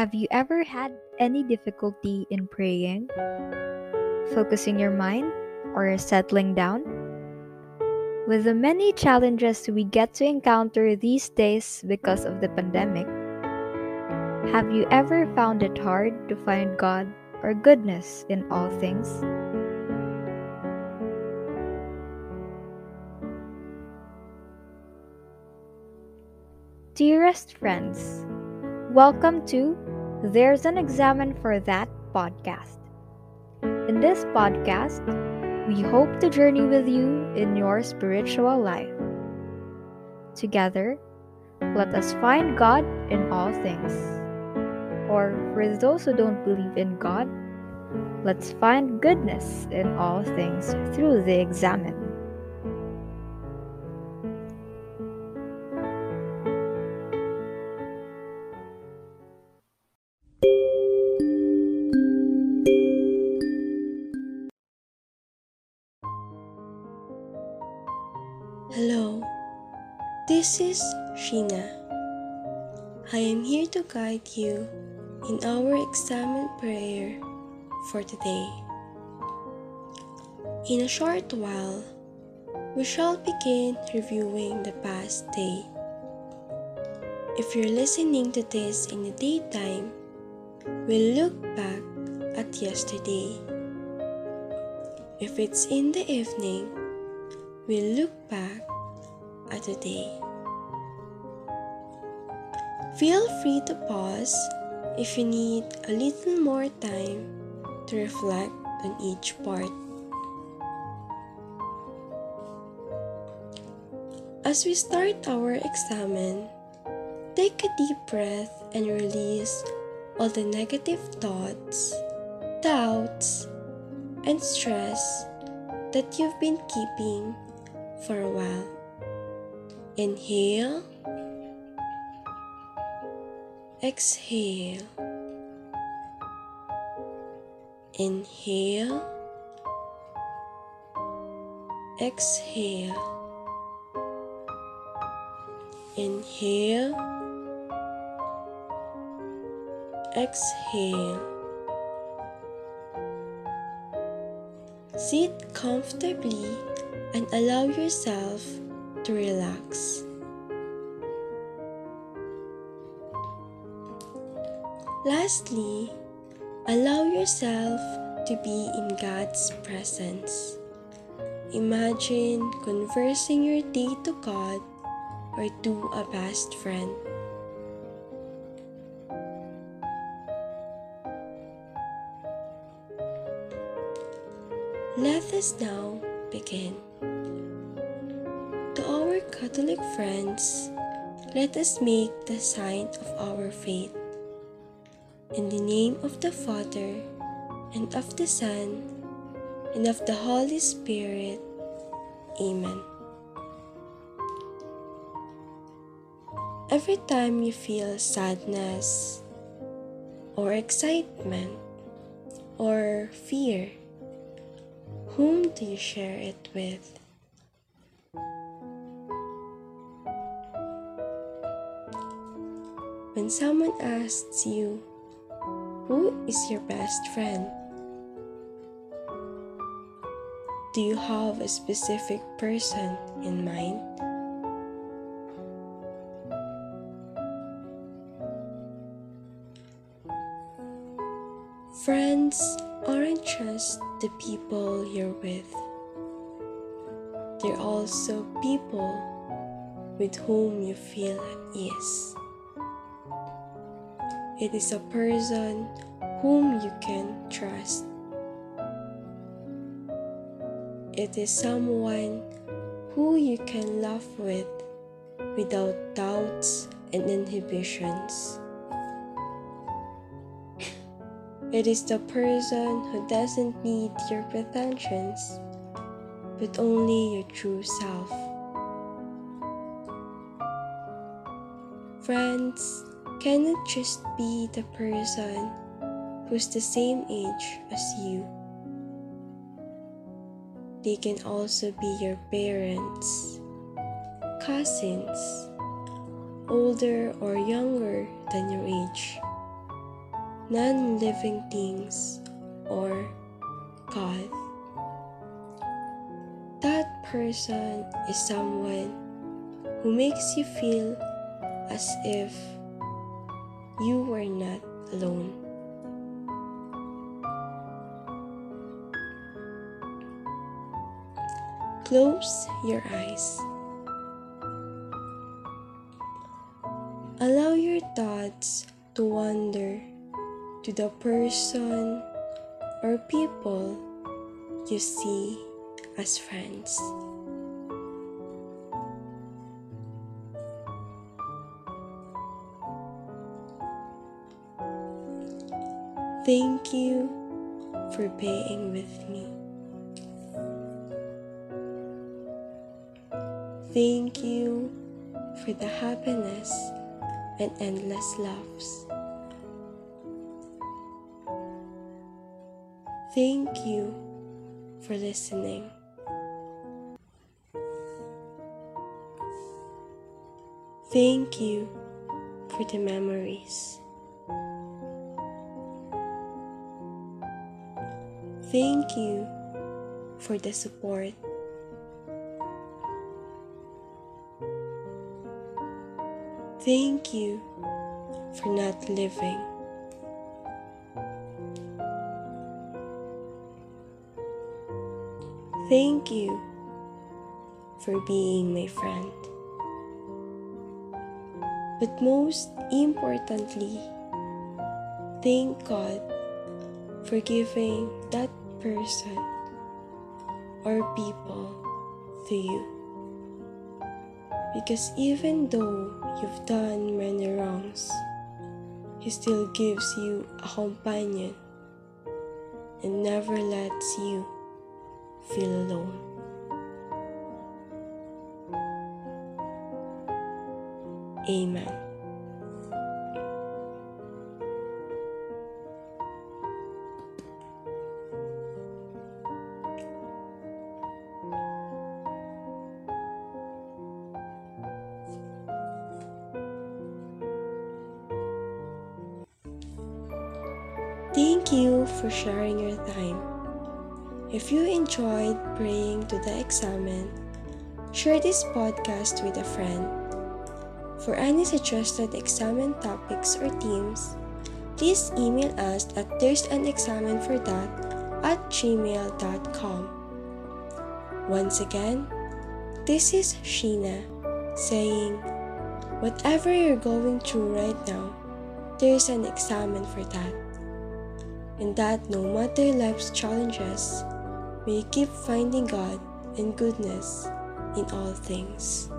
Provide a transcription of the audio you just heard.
Have you ever had any difficulty in praying, focusing your mind, or settling down? With the many challenges we get to encounter these days because of the pandemic, have you ever found it hard to find God or goodness in all things? Dearest friends, welcome to There's an Examen for That podcast. In this podcast, we hope to journey with you in your spiritual life. Together, let us find God in all things. Or for those who don't believe in God, let's find goodness in all things through the examen. This is Sheena. I am here to guide you in our examen prayer for today. In a short while, we shall begin reviewing the past day. If you're listening to this in the daytime, we'll look back at yesterday. If it's in the evening, we'll look back at today. Feel free to pause if you need a little more time to reflect on each part. As we start our examen, take a deep breath and release all the negative thoughts, doubts, and stress that you've been keeping for a while. Inhale, exhale, inhale, exhale, inhale, exhale. Sit comfortably and allow yourself to relax. Lastly, allow yourself to be in God's presence. Imagine conversing your day to God or to a best friend. Let us now begin. Catholic friends, let us make the sign of our faith. In the name of the Father, and of the Son, and of the Holy Spirit. Amen. Every time you feel sadness, or excitement, or fear, whom do you share it with? When someone asks you, Who is your best friend? Do you have a specific person in mind? Friends aren't just the people you're with, they're also people with whom you feel at ease. It is a person whom you can trust. It is someone who you can laugh with without doubts and inhibitions. It is the person who doesn't need your pretensions, but only your true self. Friends cannot just be the person who's the same age as you. They can also be your parents, cousins, older or younger than your age non living things or God. That person is someone who makes you feel as if you were not alone. Close your eyes. Allow your thoughts to wander to the person or people you see as friends. Thank you for being with me. Thank you for the happiness and endless loves. Thank you for listening. Thank you for the memories. Thank you for the support. Thank you for not living. Thank you for being my friend. But most importantly, thank God for giving that person or people to you. Because even though you've done many wrongs, He still gives you a companion and never lets you feel alone. Amen. Thank you for sharing your time. If you enjoyed praying to the examen, share this podcast with a friend. For any suggested examen topics or themes, please email us at there's an examen for that at gmail.com. Once again, this is Sheena saying, whatever you're going through right now, there's an examen for that. And that no matter life's challenges, you keep finding God and goodness in all things.